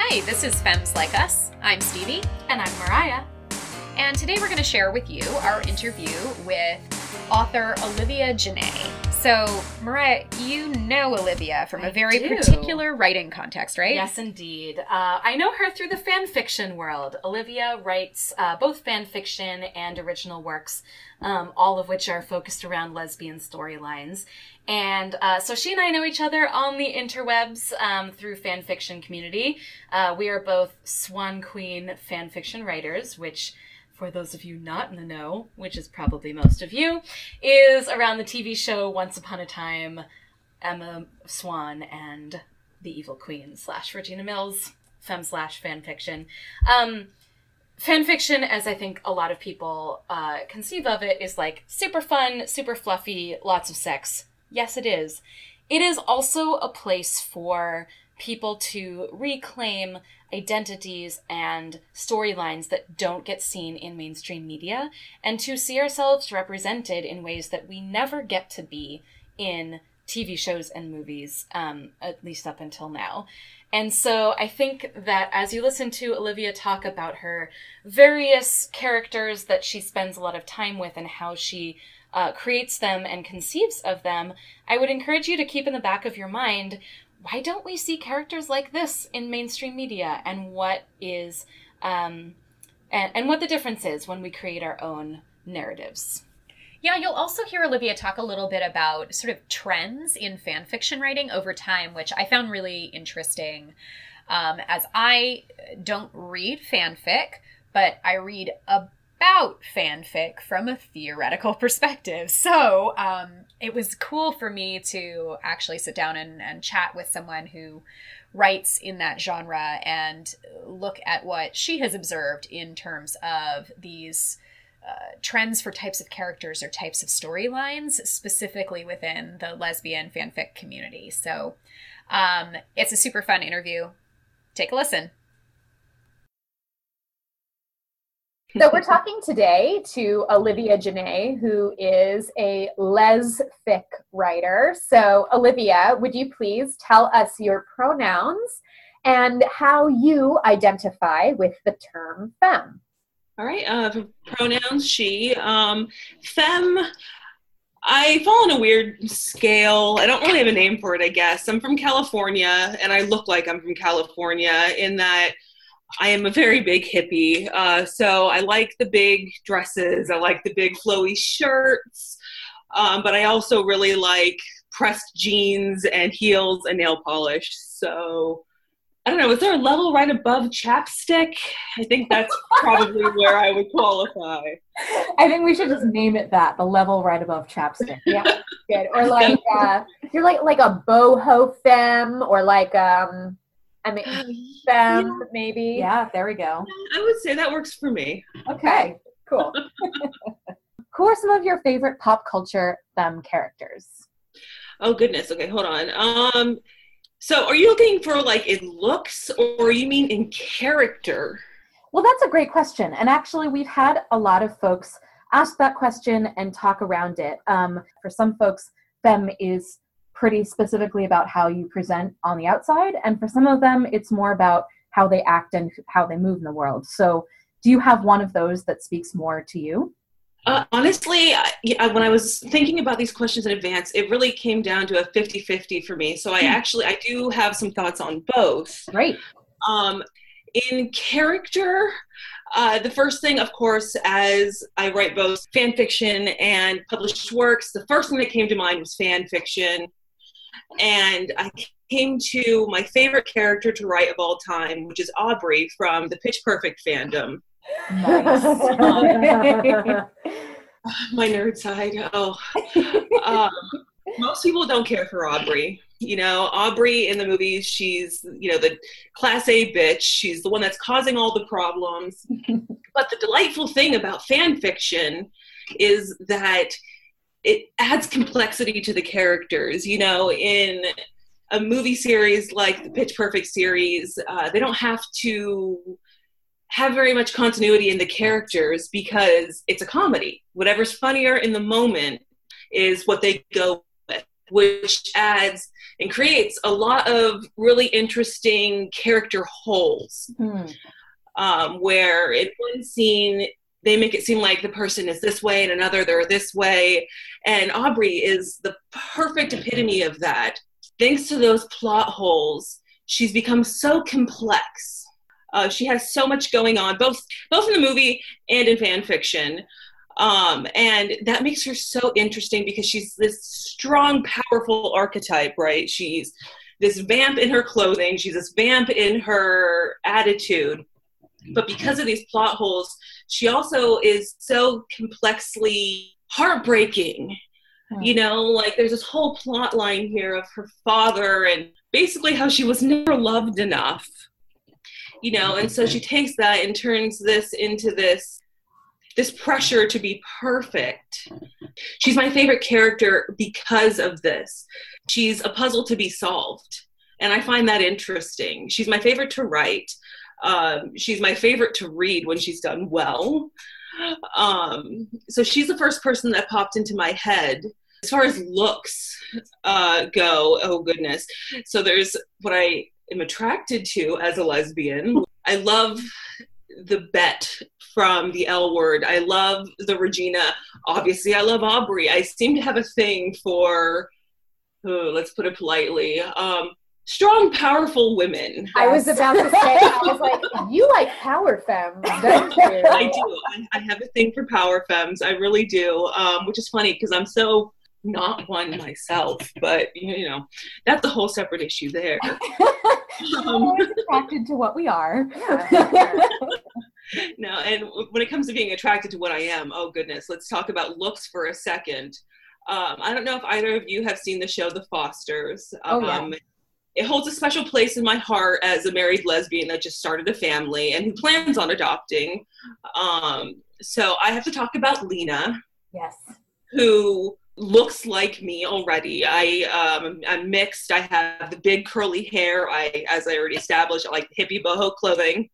Hi, this is Femmes Like Us. I'm Stevie. And I'm Mariah. And today we're going to share with you our interview with author Olivia Janae. So, Mariah, you know Olivia from a I very do. particular writing context, right? Yes, indeed. Uh, I know her through the fan fiction world. Olivia writes uh, both fan fiction and original works, um, all of which are focused around lesbian storylines. And uh, so she and I know each other on the interwebs um, through fan fiction community. Uh, we are both Swan Queen fan fiction writers, which for those of you not in the know, which is probably most of you, is around the TV show Once Upon a Time, Emma Swan and the Evil Queen slash Regina Mills, fem slash fan fiction. Um, fan fiction, as I think a lot of people uh, conceive of it, is like super fun, super fluffy, lots of sex. Yes, it is. It is also a place for people to reclaim identities and storylines that don't get seen in mainstream media and to see ourselves represented in ways that we never get to be in TV shows and movies, um, at least up until now. And so I think that as you listen to Olivia talk about her various characters that she spends a lot of time with and how she uh, creates them and conceives of them, I would encourage you to keep in the back of your mind why don't we see characters like this in mainstream media and what is um, and, and what the difference is when we create our own narratives. Yeah, you'll also hear Olivia talk a little bit about sort of trends in fan fiction writing over time, which I found really interesting. Um, as I don't read fanfic, but I read about fanfic from a theoretical perspective. So um, it was cool for me to actually sit down and, and chat with someone who writes in that genre and look at what she has observed in terms of these uh, trends for types of characters or types of storylines, specifically within the lesbian fanfic community. So um, it's a super fun interview. Take a listen. So we're talking today to Olivia Janae, who is a lesfic writer. So Olivia, would you please tell us your pronouns and how you identify with the term femme? All right, uh, pronouns she. Um, femme, I fall on a weird scale. I don't really have a name for it, I guess. I'm from California, and I look like I'm from California in that I am a very big hippie. Uh, so I like the big dresses, I like the big flowy shirts, um, but I also really like pressed jeans and heels and nail polish. So I don't know, is there a level right above chapstick? I think that's probably where I would qualify. I think we should just name it that, the level right above chapstick. Yeah, good. Or like uh, you're like like a boho femme, or like um, I mean, femme maybe. Yeah, there we go. I would say that works for me. Okay, cool. Who are some of your favorite pop culture femme characters? Oh goodness. Okay, hold on. Um, so are you looking for like in looks, or you mean in character? Well, that's a great question. And actually, we've had a lot of folks ask that question and talk around it. Um, for some folks, femme is pretty specifically about how you present on the outside. And for some of them, it's more about how they act and how they move in the world. So, do you have one of those that speaks more to you? Uh, honestly, I, when I was thinking about these questions in advance, it really came down to a 50-50 for me. So I actually I do have some thoughts on both. Great. Um, in character, uh, the first thing, of course, as I write both fan fiction and published works, the first thing that came to mind was fan fiction. And I came to my favorite character to write of all time, which is Aubrey from the Pitch Perfect fandom. My nerd side. Oh. Um, most people don't care for Aubrey. You know, Aubrey in the movies, she's, you know, the class A bitch. She's the one that's causing all the problems. but the delightful thing about fan fiction is that it adds complexity to the characters. You know, in a movie series like the Pitch Perfect series, uh, they don't have to have very much continuity in the characters because it's a comedy. Whatever's funnier in the moment is what they go with, which adds and creates a lot of really interesting character holes. Hmm. Um, where in one scene they make it seem like the person is this way and another they're this way. And aubrey is the perfect epitome of that. Thanks to those plot holes she's become so complex. Uh, she has so much going on both both in the movie and in fan fiction. Um, and that makes her so interesting because she's this strong powerful archetype right? She's this vamp in her clothing. She's this vamp in her attitude. But because of these plot holes she also is so complexly heartbreaking Hmm. you know like there's this whole plot line here of her father and basically how she was never loved enough you know and so she takes that and turns this into this this pressure to be perfect. She's my favorite character because of this. She's a puzzle to be solved and i find that interesting. She's my favorite to write um, she's my favorite to read when she's done well. Um, so she's the first person that popped into my head. As far as looks uh, go oh goodness. So there's what i am attracted to as a lesbian. I love the Bette from the l word. I love the regina. Obviously i love aubrey. I seem to have a thing for oh, let's put it politely. Um, strong powerful women I was about to say, I was like, you like power femmes, don't you? I do. I, I have a thing for power femmes. I really do. Um, which is funny because I'm so not one myself. But you know, that's a whole separate issue there. Um, always attracted to what we are. no, and when it comes to being attracted to what I am, oh goodness, let's talk about looks for a second. Um, I don't know if either of you have seen the show The Fosters. Oh, yeah. It holds a special place in my heart as a married lesbian that just started a family and who plans on adopting. Um, so I have to talk about Lena, yes. who looks like me already. I um, I'm mixed. I have the big curly hair. I, as I already established, I like hippie boho clothing.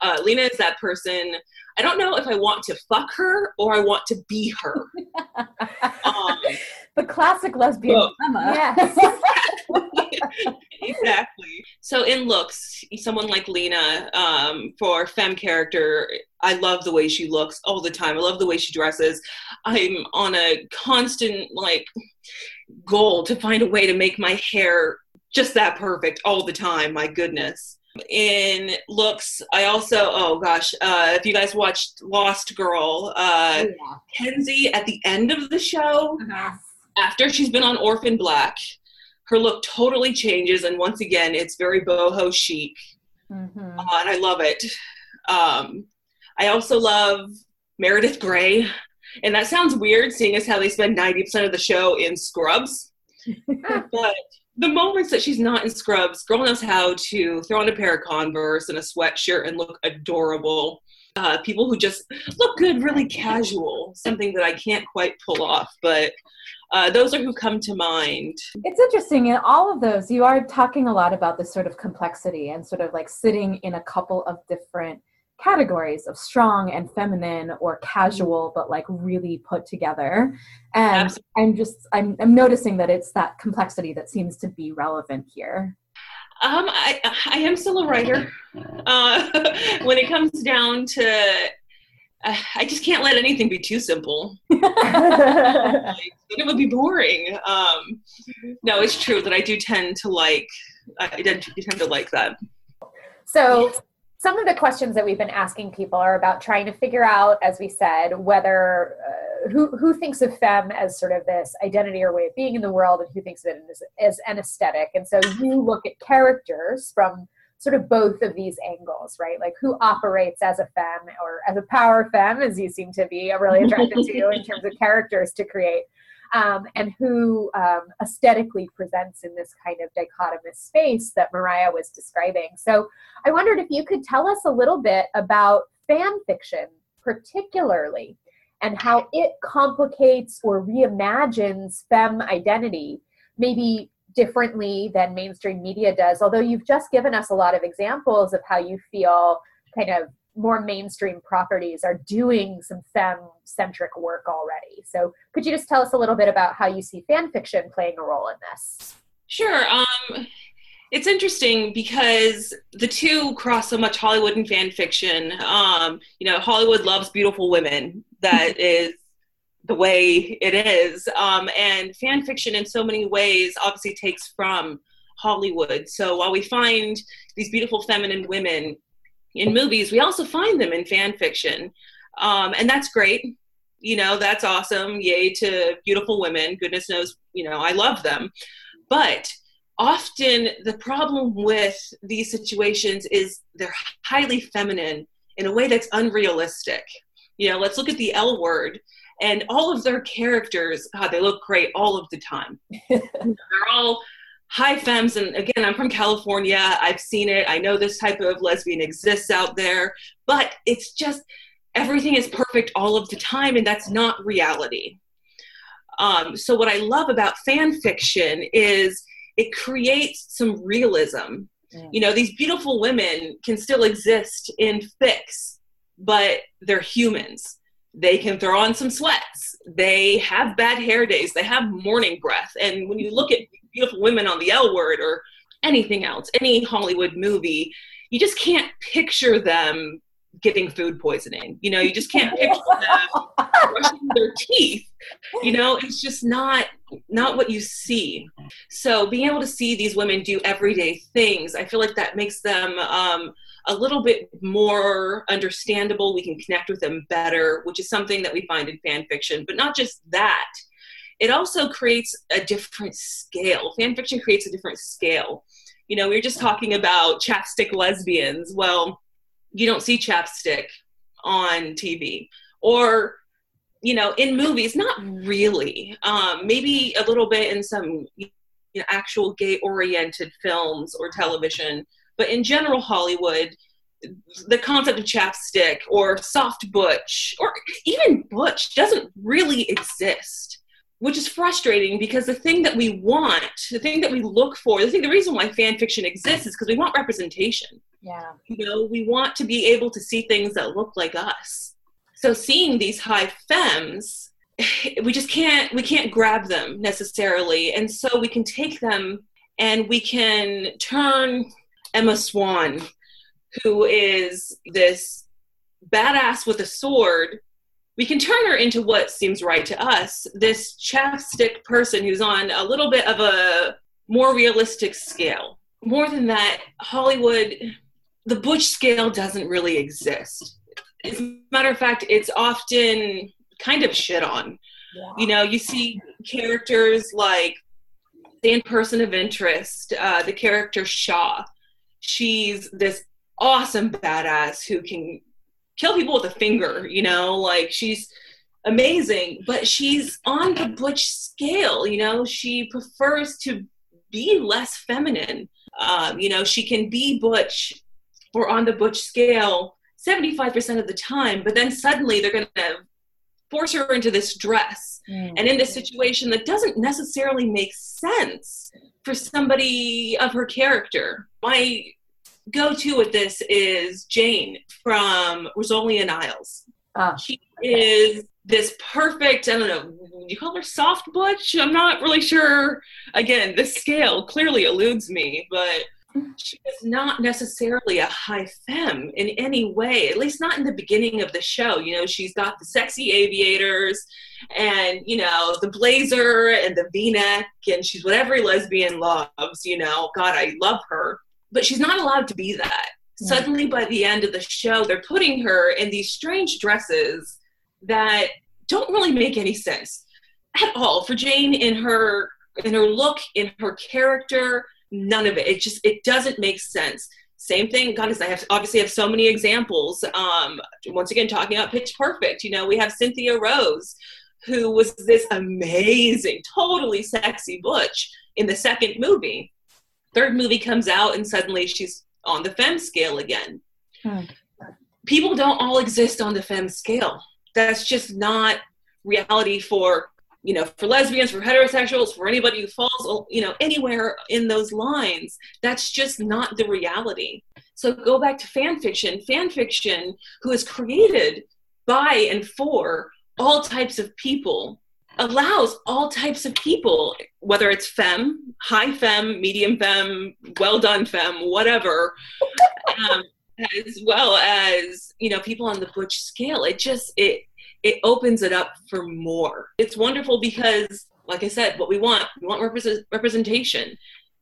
Uh, Lena is that person. I don't know if I want to fuck her or I want to be her. um, the classic lesbian Well, dilemma. Yes. exactly. So in looks, someone like Lena, um, for femme character, I love the way she looks all the time. I love the way she dresses. I'm on a constant like goal to find a way to make my hair just that perfect all the time. My goodness. In looks, I also oh gosh, uh, if you guys watched Lost Girl, uh, Oh, yeah. Kenzi at the end of the show, Yes. After she's been on Orphan Black, her look totally changes, and once again, it's very boho chic, Mhm. uh, and I love it. Um, I also love Meredith Grey, and that sounds weird, seeing as how they spend ninety percent of the show in scrubs. but the moments that she's not in scrubs, girl knows how to throw on a pair of Converse and a sweatshirt and look adorable. Uh, people who just look good, really casual, something that I can't quite pull off, but uh, those are who come to mind. It's interesting in all of those. You are talking a lot about this sort of complexity and sort of like sitting in a couple of different categories of strong and feminine or casual, but like really put together. And Absolutely. I'm just I'm, I'm noticing that it's that complexity that seems to be relevant here. Um, I, I am still a writer. Uh, when it comes down to, I just can't let anything be too simple. Like, it would be boring. Um, no, it's true that I do tend to like. I tend to, tend to like that. So, some of the questions that we've been asking people are about trying to figure out, as we said, whether uh, who who thinks of femme as sort of this identity or way of being in the world, and who thinks of it as, as an aesthetic. And so, you look at characters from sort of both of these angles, right? Like who operates as a femme or as a power femme, as you seem to be really attracted to in terms of characters to create. Um, and who um, aesthetically presents in this kind of dichotomous space that Mariah was describing. So, I wondered if you could tell us a little bit about fan fiction, particularly, and how it complicates or reimagines femme identity, maybe differently than mainstream media does. Although you've just given us a lot of examples of how you feel kind of more mainstream properties are doing some femme centric work already. So, could you just tell us a little bit about how you see fan fiction playing a role in this? Sure. Um, it's interesting because the two cross so much Hollywood and fan fiction. Um, you know, Hollywood loves beautiful women. That is the way it is. Um, and fan fiction, in so many ways, obviously takes from Hollywood. So while we find these beautiful feminine women in movies, we also find them in fan fiction. Um, and that's great. You know, that's awesome. Yay to beautiful women. Goodness knows, you know, I love them. But often the problem with these situations is they're highly feminine in a way that's unrealistic. You know, let's look at the L word and all of their characters, God, they look great all of the time. they're all high femmes and again i'm from california. I've seen it. I know this type of lesbian exists out there but it's just everything is perfect all of the time and that's not reality. Um, so what i love about fan fiction is it creates some realism. Mm. you know these beautiful women can still exist in fics but they're humans they can throw on some sweats. They have bad hair days. They have morning breath. And when you look at beautiful women on the L word or anything else, any Hollywood movie, you just can't picture them getting food poisoning. You know, you just can't picture them brushing their teeth. You know, it's just not not what you see. So being able to see these women do everyday things, I feel like that makes them um, a little bit more understandable. We can connect with them better, which is something that we find in fan fiction. But not just that it also creates a different scale. Fan fiction creates a different scale. You know, we were just talking about chapstick lesbians. Well, you don't see chapstick on TV or you know in movies not really um, maybe a little bit in some you know, actual gay oriented films or television but in general hollywood the concept of chapstick or soft butch or even butch doesn't really exist which is frustrating because the thing that we want, the thing that we look for, the thing, the reason why fan fiction exists is because we want representation. Yeah. You know, we want to be able to see things that look like us. So seeing these high femmes, we just can't we can't grab them necessarily, and so we can take them and we can turn Emma Swan, who is this badass with a sword we can turn her into what seems right to us this chapstick person who's on a little bit of a more realistic scale more than that hollywood the butch scale doesn't really exist as a matter of fact it's often kind of shit on yeah. you know you see characters like the person of interest uh, the character shaw she's this awesome badass who can kill people with a finger, you know, like she's amazing, but she's on the butch scale, you know, she prefers to be less feminine. Um, you know, she can be butch or on the butch scale 75% of the time, but then suddenly they're going to force her into this dress mm. and in this situation that doesn't necessarily make sense for somebody of her character. My go to with this is Jane from Rizzoli & Isles. Ah, she is this perfect, I don't know, you call her soft butch? I'm not really sure. Again, the scale clearly eludes me, but she is not necessarily a high femme in any way, at least not in the beginning of the show. You know, she's got the sexy aviators and, you know, the blazer and the v neck, and she's what every lesbian loves, you know. God, I love her but she's not allowed to be that. Yeah. Suddenly, by the end of the show, they're putting her in these strange dresses that don't really make any sense at all for Jane in her in her look, in her character. None of it. It just it doesn't make sense. Same thing. God, I have obviously have so many examples. Um, once again, talking about Pitch Perfect. You know, we have Cynthia Rose, who was this amazing, totally sexy butch in the second movie third movie comes out and suddenly she's on the fem scale again. Hmm. People don't all exist on the fem scale. That's just not reality for you know for lesbians for heterosexuals for anybody who falls you know anywhere in those lines that's just not the reality So go back to fan fiction. Fan fiction, who is created by and for all types of people, allows all types of people, whether it's femme, high femme, medium femme, well done femme, whatever, um, as well as you know people on the butch scale. It just it it opens it up for more. It's wonderful because, like I said, what we want we want represent, representation.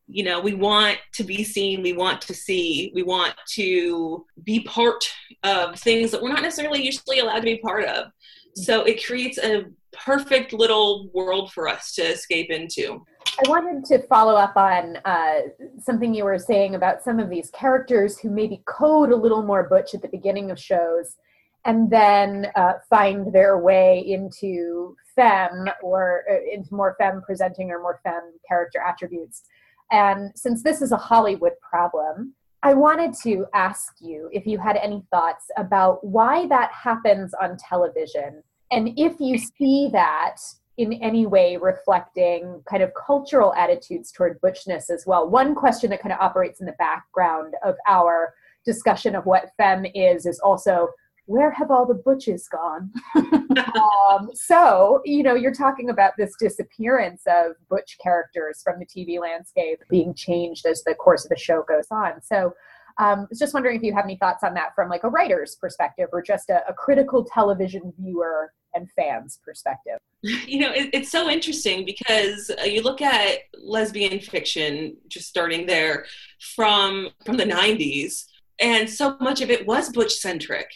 You know, we want to be seen, we want to see, we want to be part of things that we're not necessarily usually allowed to be part of. So it creates a perfect little world for us to escape into. I wanted to follow up on uh, something you were saying about some of these characters who maybe code a little more butch at the beginning of shows and then uh, find their way into femme or uh, into more femme presenting or more femme character attributes. And since this is a Hollywood problem, I wanted to ask you if you had any thoughts about why that happens on television and if you see that in any way reflecting kind of cultural attitudes toward butchness as well. One question that kind of operates in the background of our discussion of what femme is is also where have all the butches gone? um, so, you know, you're talking about this disappearance of butch characters from the TV landscape being changed as the course of the show goes on. So, um, I was just wondering if you have any thoughts on that from like a writer's perspective or just a, a critical television viewer and fans perspective. You know, it, it's so interesting because uh, you look at lesbian fiction, just starting there from from the '90s, and so much of it was butch centric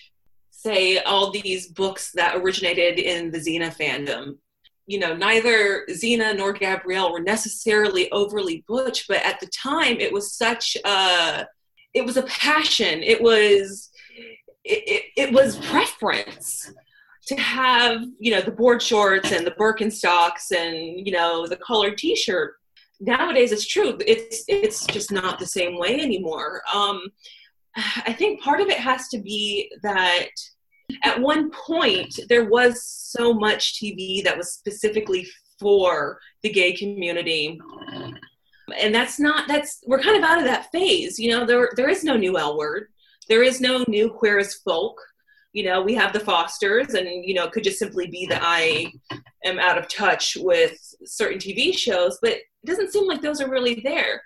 say all these books that originated in the Xena fandom. You know, neither Xena nor Gabrielle were necessarily overly butch, but at the time it was such a it was a passion. It was it, it, it was preference to have you know the board shorts and the Birkenstocks and you know the colored T-shirt. Nowadays, it's true. It's it's just not the same way anymore. Um, I think part of it has to be that at one point there was so much TV that was specifically for the gay community. And that's not that's we're kind of out of that phase. You know, there there is no new L word. There is no new queer as folk. You know, we have the Fosters, and you know, it could just simply be that I am out of touch with certain TV shows, but it doesn't seem like those are really there.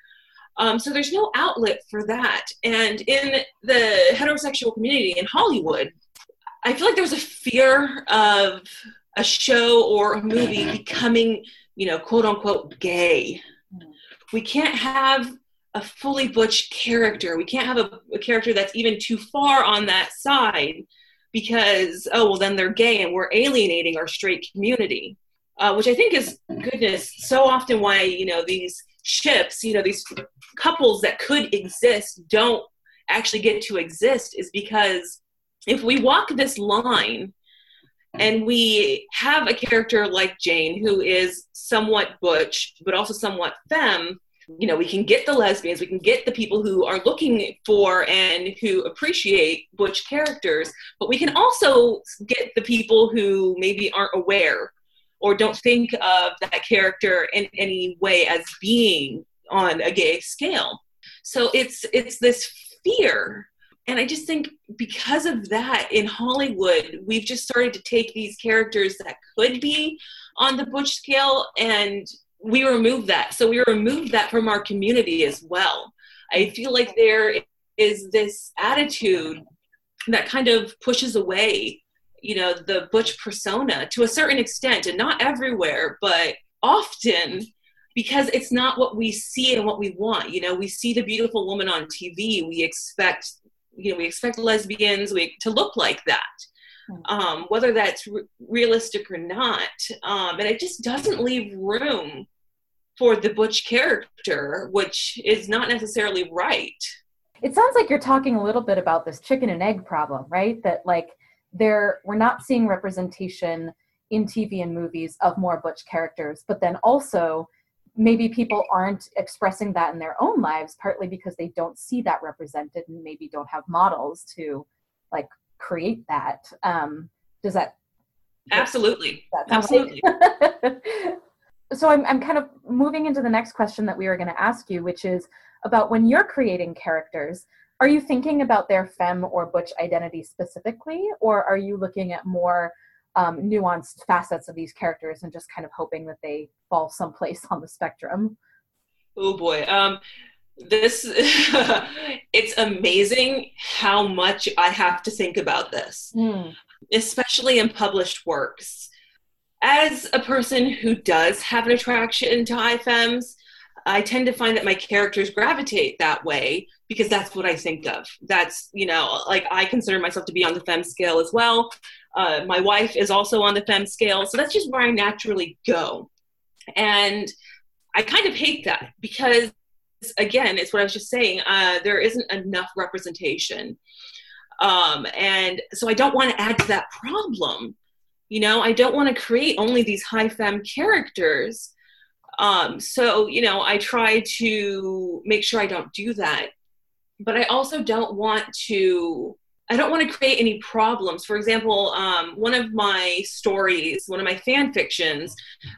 Um, so there's no outlet for that. And in the heterosexual community in Hollywood, I feel like there's a fear of a show or a movie becoming, you know, quote unquote gay. We can't have a fully butch character. We can't have a, a character that's even too far on that side because, oh, well, then they're gay and we're alienating our straight community. Uh, which I think is goodness so often why you know these ships, you know these couples that could exist don't actually get to exist is because if we walk this line and we have a character like Jane who is somewhat butch but also somewhat femme, you know, we can get the lesbians, we can get the people who are looking for and who appreciate butch characters, but we can also get the people who maybe aren't aware or don't think of that character in any way as being on a gay scale. So it's it's this fear. And I just think because of that in Hollywood, we've just started to take these characters that could be on the butch scale and we remove that. So we remove that from our community as well. I feel like there is this attitude that kind of pushes away you know the butch persona to a certain extent and not everywhere but often because it's not what we see and what we want you know we see the beautiful woman on tv we expect you know we expect lesbians we, to look like that. Hmm. um, whether that's re- realistic or not um, and it just doesn't leave room for the butch character which is not necessarily right. It sounds like you're talking a little bit about this chicken and egg problem right? That like there we're not seeing representation in TV and movies of more butch characters, but then also maybe people aren't expressing that in their own lives partly because they don't see that represented and maybe don't have models to like create that. Um does that absolutely. that absolutely. So I'm, I'm kind of moving into the next question that we were going to ask you which is about when you're creating characters are you thinking about their femme or butch identity specifically, or are you looking at more um, nuanced facets of these characters and just kind of hoping that they fall someplace on the spectrum? Oh boy. Um, this it's amazing how much I have to think about this, Mm. especially in published works. As a person who does have an attraction to high femmes, I tend to find that my characters gravitate that way because that's what I think of. That's, you know, like I consider myself to be on the fem scale as well. Uh, my wife is also on the fem scale. So that's just where I naturally go. And I kind of hate that because, again, it's what I was just saying. Uh, there isn't enough representation. Um, and so I don't want to add to that problem. You know, I don't want to create only these high fem characters. Um, so, you know, I try to make sure I don't do that. But I also don't want to I don't want to create any problems. For example, um, one of my stories, one of my fan fictions,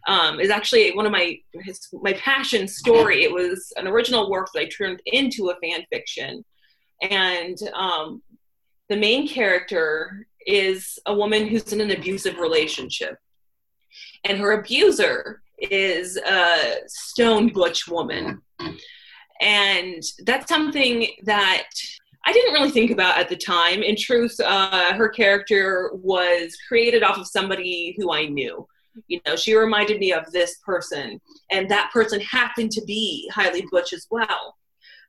um, is actually one of my his, my passion story. It was an original work that I turned into a fan fiction, and um, the main character is a woman who's in an abusive relationship, and her abuser is a stone butch woman, and that's something that I didn't really think about at the time. In truth, uh, her character was created off of somebody who I knew. You know, she reminded me of this person, and that person happened to be highly butch as well.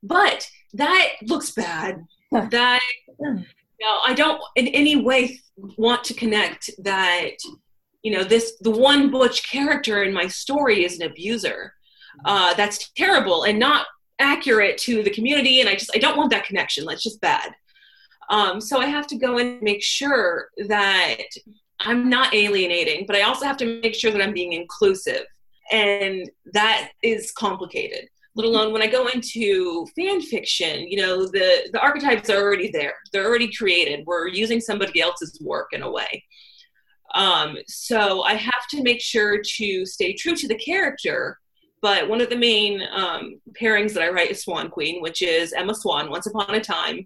But that looks bad. that you know, I don't in any way want to connect that. You know, this the one butch character in my story is an abuser. Uh, that's terrible and not accurate to the community and i just i don't want that connection that's just bad. Um, so i have to go and make sure that i'm not alienating but i also have to make sure that i'm being inclusive and that is complicated. Let alone when i go into fan fiction you know the the archetypes are already there. They're already created. We're using somebody else's work in a way. Um, so i have to make sure to stay true to the character but one of the main um, pairings that I write is Swan Queen, which is Emma Swan, Once Upon a Time.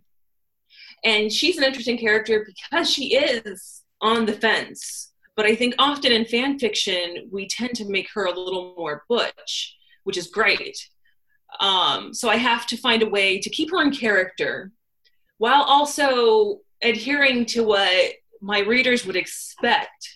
And she's an interesting character because she is on the fence. But I think often in fan fiction, we tend to make her a little more butch, which is great. Um, so I have to find a way to keep her in character while also adhering to what my readers would expect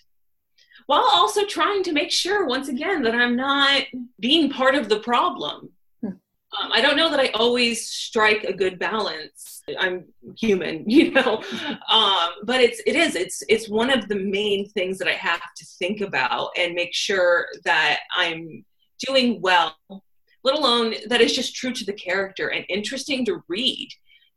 while also trying to make sure once again that i'm not being part of the problem. Hmm. um, i don't know that i always strike a good balance. I'm human you know? Um, but it's it is it's it's one of the main things that i have to think about and make sure that i'm doing well let alone that it's just true to the character and interesting to read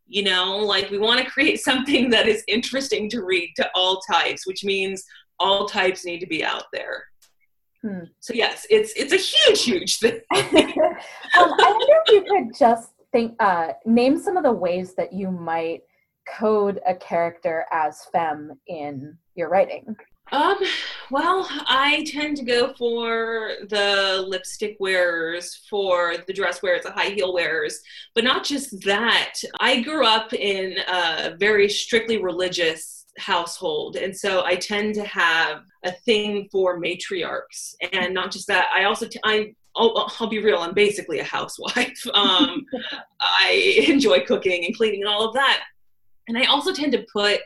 you know? Like we want to create something that is interesting to read to all types which means all types need to be out there. Hmm. So yes, it's it's a huge, huge thing. um, I wonder if you could just think, uh, name some of the ways that you might code a character as femme in your writing. Um, well, I tend to go for the lipstick wearers, for the dress wearers, the high heel wearers, but not just that. I grew up in a very strictly religious household. And so i tend to have a thing for matriarchs. And not just that i also t- I I'll, I'll be real i'm basically a housewife. Um, i enjoy cooking and cleaning and all of that. And i also tend to put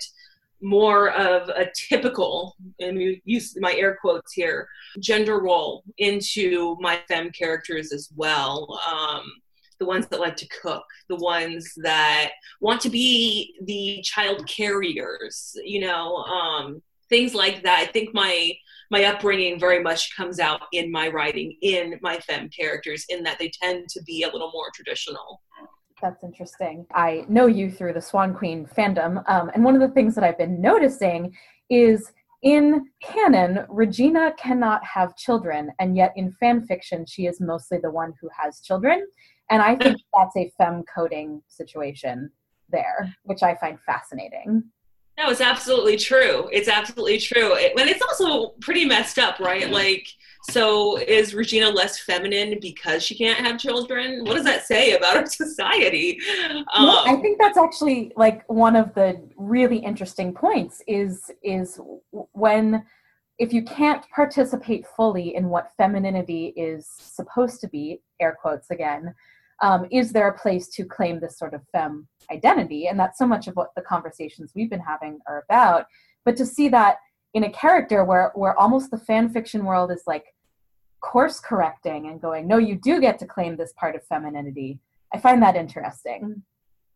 more of a typical and use my air quotes here gender role into my femme characters as well. Um, the ones that like to cook, the ones that want to be the child carriers, you know, um, things like that. I think my my upbringing very much comes out in my writing, in my femme characters, in that they tend to be a little more traditional. That's interesting. I know you through the Swan Queen fandom, um, and one of the things that I've been noticing is in canon, Regina cannot have children, and yet in fan fiction, she is mostly the one who has children. And I think that's a fem coding situation there, which I find fascinating. No, it's absolutely true. It's absolutely true. It, and it's also pretty messed up, right? Like, so is Regina less feminine because she can't have children? What does that say about our society? Um, no, I think that's actually like one of the really interesting points is is when if you can't participate fully in what femininity is supposed to be, air quotes again, um, is there a place to claim this sort of femme identity? And that's so much of what the conversations we've been having are about. But to see that in a character where where almost the fan fiction world is like course correcting and going, no, you do get to claim this part of femininity. I find that interesting.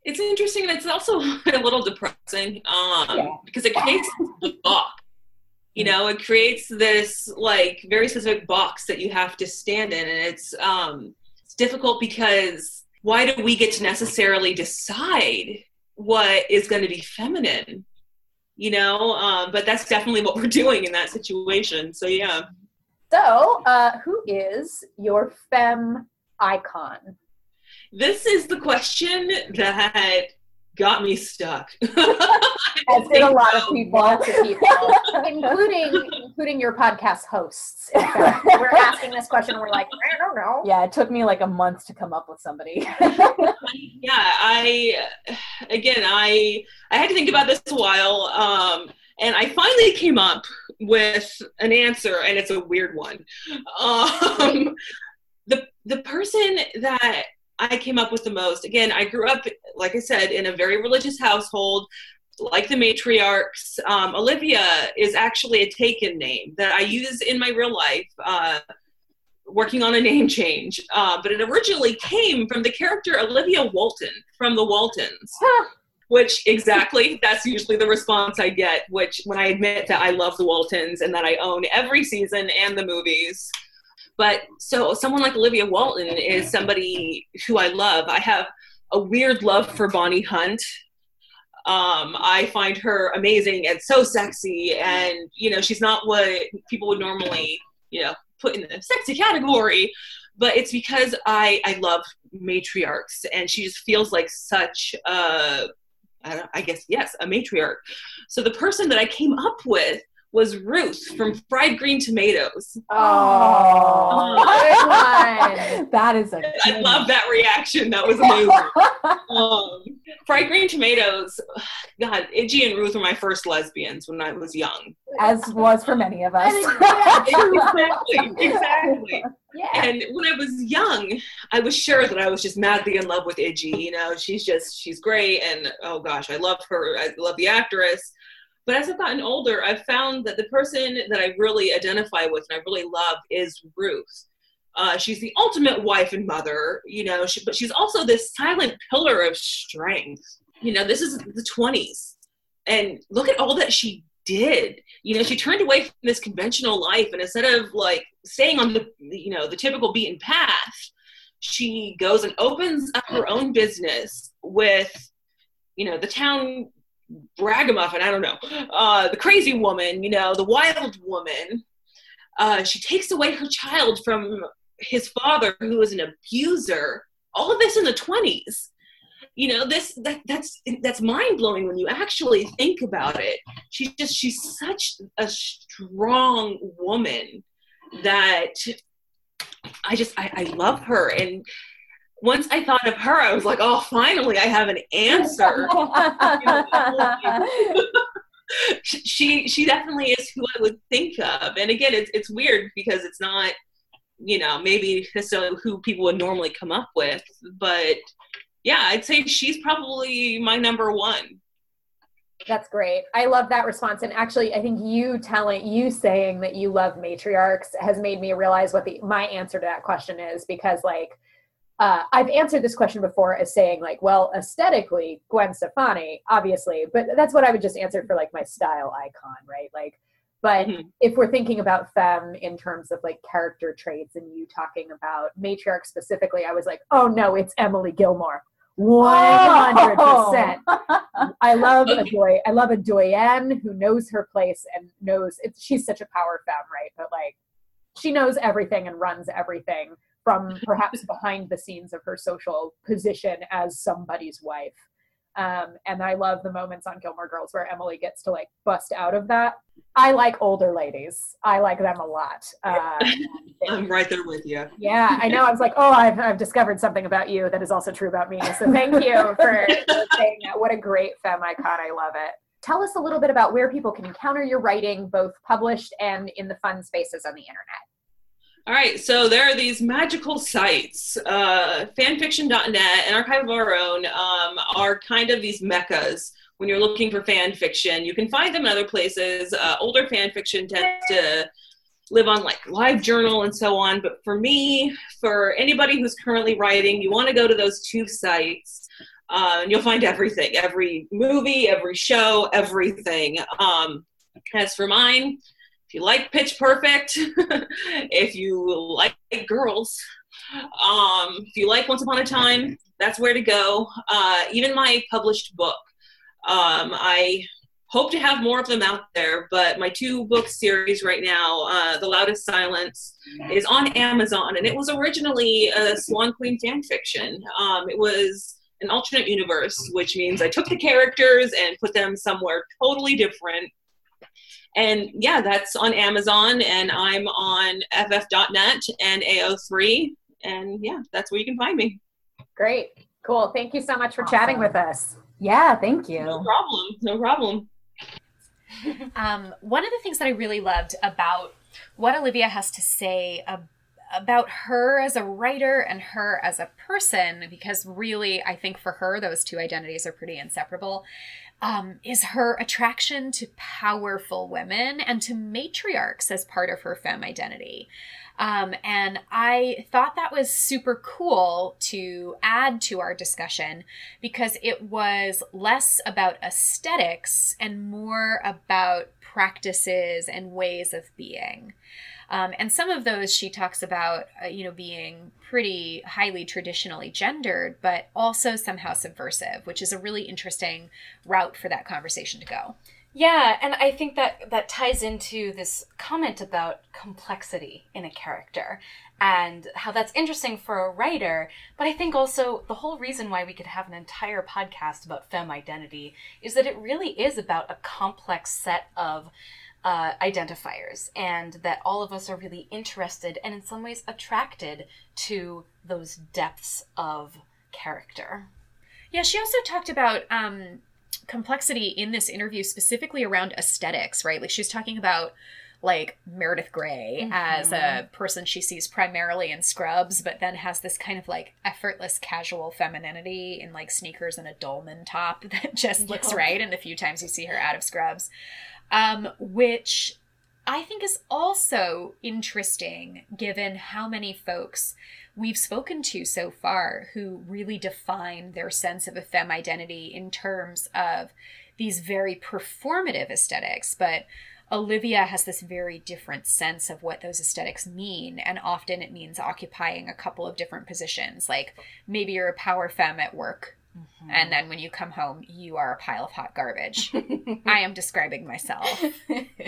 It's interesting, and it's also a little depressing um, yeah. because it creates the box. You know, it creates this like very specific box that you have to stand in, and it's um, difficult because why do we get to necessarily decide what is going to be feminine? You know, um, but that's definitely what we're doing in that situation. So, yeah. So, uh, who is your femme icon? This is the question that got me stuck. As did a lot so. of people, lots of people, including including your podcast hosts. we're asking this question, we're like, I don't know. Yeah, it took me like a month to come up with somebody. yeah, I again, I I had to think about this a while, um, and I finally came up with an answer, and it's a weird one. Um, the the person that I came up with the most. Again, I grew up, like I said, in a very religious household, like the matriarchs. Um, Olivia is actually a taken name that I use in my real life, uh, working on a name change. Uh, but it originally came from the character Olivia Walton from the Waltons. Which exactly, that's usually the response I get, which when I admit that I love the Waltons and that I own every season and the movies. But so someone like Olivia Walton is somebody who I love. I have a weird love for Bonnie Hunt. Um, I find her amazing and so sexy, and you know she's not what people would normally you know put in the sexy category, but it's because I I love matriarchs, and she just feels like such a I, I guess yes a matriarch. So the person that I came up with was Ruth from Fried Green Tomatoes. Oh, oh that is a. I love that reaction. That was amazing. um, Fried Green Tomatoes. God, Iggy and Ruth were my first lesbians when I was young. As was for many of us. exactly. Exactly. Yeah. And when I was young, I was sure that I was just madly in love with Iggy. You know, she's just she's great, and oh gosh, I love her. I love the actress but as I've gotten older, I've found that the person that I really identify with and I really love is Ruth. Uh, she's the ultimate wife and mother, you know, she, but she's also this silent pillar of strength. You know, this is the 20s. And look at all that she did. You know, she turned away from this conventional life and instead of like staying on the, you know, the typical beaten path, she goes and opens up her own business with, you know, the town ragamuffin, I don't know, uh, the crazy woman, you know, the wild woman. Uh, she takes away her child from his father, who is an abuser. All of this in the 20s. You know, this that that's that's mind blowing when you actually think about it. She's just she's such a strong woman that I just I, I love her and once I thought of her, I was like, oh, finally, I have an answer. she she definitely is who I would think of. And again, it's it's weird because it's not, you know, maybe so who people would normally come up with, but yeah, I'd say she's probably my number one. That's great. I love that response. And actually, I think you telling you saying that you love matriarchs has made me realize what the my answer to that question is because like uh, I've answered this question before as saying like, well, aesthetically, Gwen Stefani, obviously, but that's what I would just answer for like my style icon, right? Like, but mm-hmm. if we're thinking about femme in terms of like character traits and you talking about matriarch specifically, I was like, oh no, it's Emily Gilmore. One hundred percent. I love a doy. I love a doyenne who knows her place and knows it's. She's such a power femme, right? But like, she knows everything and runs everything from perhaps behind the scenes of her social position as somebody's wife. Um, and I love the moments on Gilmore Girls where Emily gets to like bust out of that. I like older ladies. I like them a lot. Uh, I'm right there with you. yeah, I know. I was like, oh, I've, I've discovered something about you that is also true about me. So thank you for saying that. What a great femme icon. I love it. Tell us a little bit about where people can encounter your writing, both published and in the fun spaces on the internet. All right, so there are these magical sites. Uh, fanfiction.net and Archive of Our Own um, are kind of these meccas when you're looking for fan fiction. You can find them in other places. Uh, older fan fiction tends to live on like LiveJournal and so on. But for me, for anybody who's currently writing, you want to go to those two sites. Uh, and you'll find everything every movie, every show, everything. Um, as for mine, you like Pitch Perfect, if you like girls, um, if you like Once Upon a Time, that's where to go. Uh, even my published book, um, I hope to have more of them out there, but my two book series right now, uh, The Loudest Silence, is on Amazon, and it was originally a Swan Queen fan fiction. Um, it was an alternate universe, which means I took the characters and put them somewhere totally different and yeah, that's on Amazon, and I'm on ff.net and AO3. And yeah, that's where you can find me. Great. Cool. Thank you so much for awesome. chatting with us. Yeah, thank you. No problem. No problem. um, one of the things that I really loved about what Olivia has to say about about her as a writer and her as a person because really i think for her those two identities are pretty inseparable um, is her attraction to powerful women and to matriarchs as part of her femme identity. Um, and I thought that was super cool to add to our discussion because it was less about aesthetics and more about practices and ways of being. Um, and some of those she talks about, uh, you know, being pretty highly traditionally gendered, but also somehow subversive, which is a really interesting route for that conversation to go. Yeah, and I think that that ties into this comment about complexity in a character and how that's interesting for a writer. But I think also the whole reason why we could have an entire podcast about femme identity is that it really is about a complex set of uh, identifiers, and that all of us are really interested and in some ways attracted to those depths of character. Yeah, she also talked about um, complexity in this interview, specifically around aesthetics, right? Like she was talking about like Meredith Grey mm-hmm. as a person she sees primarily in scrubs, but then has this kind of like effortless casual femininity in like sneakers and a dolman top that just looks right. And a few times you see her out of scrubs um, which I think is also interesting given how many folks we've spoken to so far who really define their sense of a femme identity in terms of these very performative aesthetics. But Olivia has this very different sense of what those aesthetics mean. And often it means occupying a couple of different positions. Like maybe you're a power femme at work Mm-hmm. And then when you come home, you are a pile of hot garbage. I am describing myself.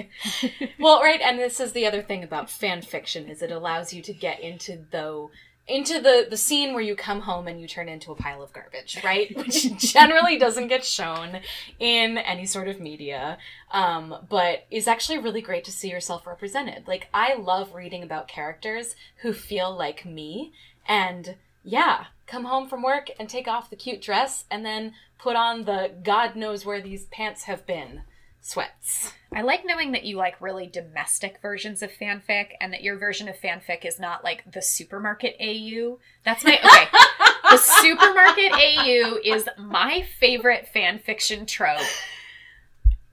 well, right, and this is the other thing about fan fiction is it allows you to get into though into the the scene where you come home and you turn into a pile of garbage, right? Which generally doesn't get shown in any sort of media, um, but is actually really great to see yourself represented. Like I love reading about characters who feel like me and yeah, come home from work and take off the cute dress and then put on the God knows where these pants have been sweats. I like knowing that you like really domestic versions of fanfic and that your version of fanfic is not like the supermarket AU. That's my okay. the supermarket AU is my favorite fan fiction trope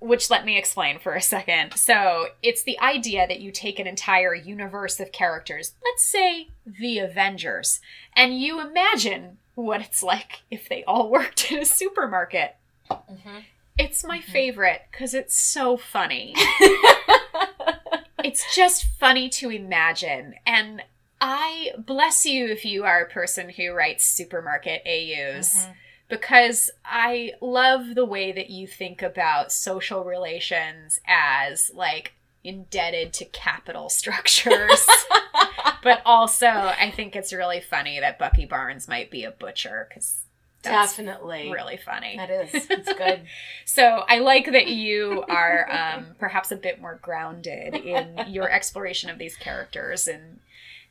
which let me explain for a second. So, it's the idea that you take an entire universe of characters, let's say the Avengers, and you imagine what it's like if they all worked in a supermarket. Mm-hmm. It's my mm-hmm. favorite because it's so funny. it's just funny to imagine. And I bless you if you are a person who writes supermarket AUs. Mm-hmm because I love the way that you think about social relations as like indebted to capital structures. but also, I think it's really funny that Bucky Barnes might be a butcher because That's Definitely. really funny. That is. It's good. So I like that you are um, perhaps a bit more grounded in your exploration of these characters and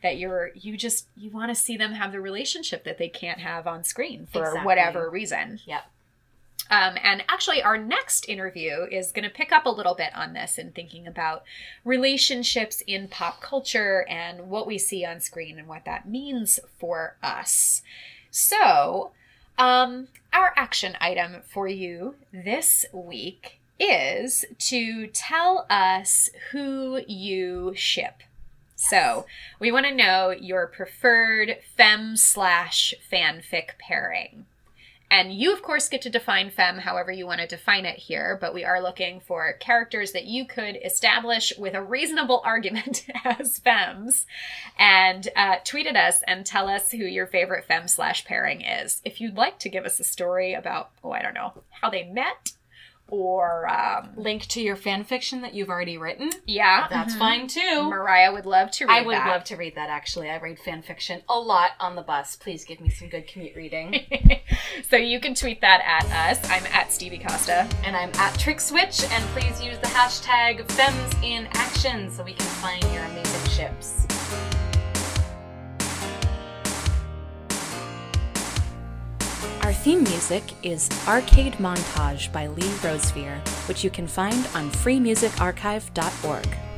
that you're you just you want to see them have the relationship that they can't have on screen for Exactly. whatever reason. Yep. Um, and actually, our next interview is going to pick up a little bit on this and thinking about relationships in pop culture and what we see on screen and what that means for us. So, um, our action item for you this week is to tell us who you ship. So, we want to know your preferred femme slash fanfic pairing. And you, of course, get to define femme however you want to define it here, but we are looking for characters that you could establish with a reasonable argument as femmes. And uh, tweet at us and tell us who your favorite femme slash pairing is. If you'd like to give us a story about, oh, I don't know, how they met or, um, Link to your fan fiction that you've already written. yeah, That's mhm. fine too. Mariah would love to read I would that. love to read that actually. I read fan fiction a lot on the bus. Please give me some good commute reading. so you can tweet that at us. I'm at Stevie Costa. and I'm at Trick Switch, and please use the hashtag Femmes in Action so we can find your amazing ships. Our theme music is Arcade Montage by Lee Rosevere, which you can find on freemusicarchive.org.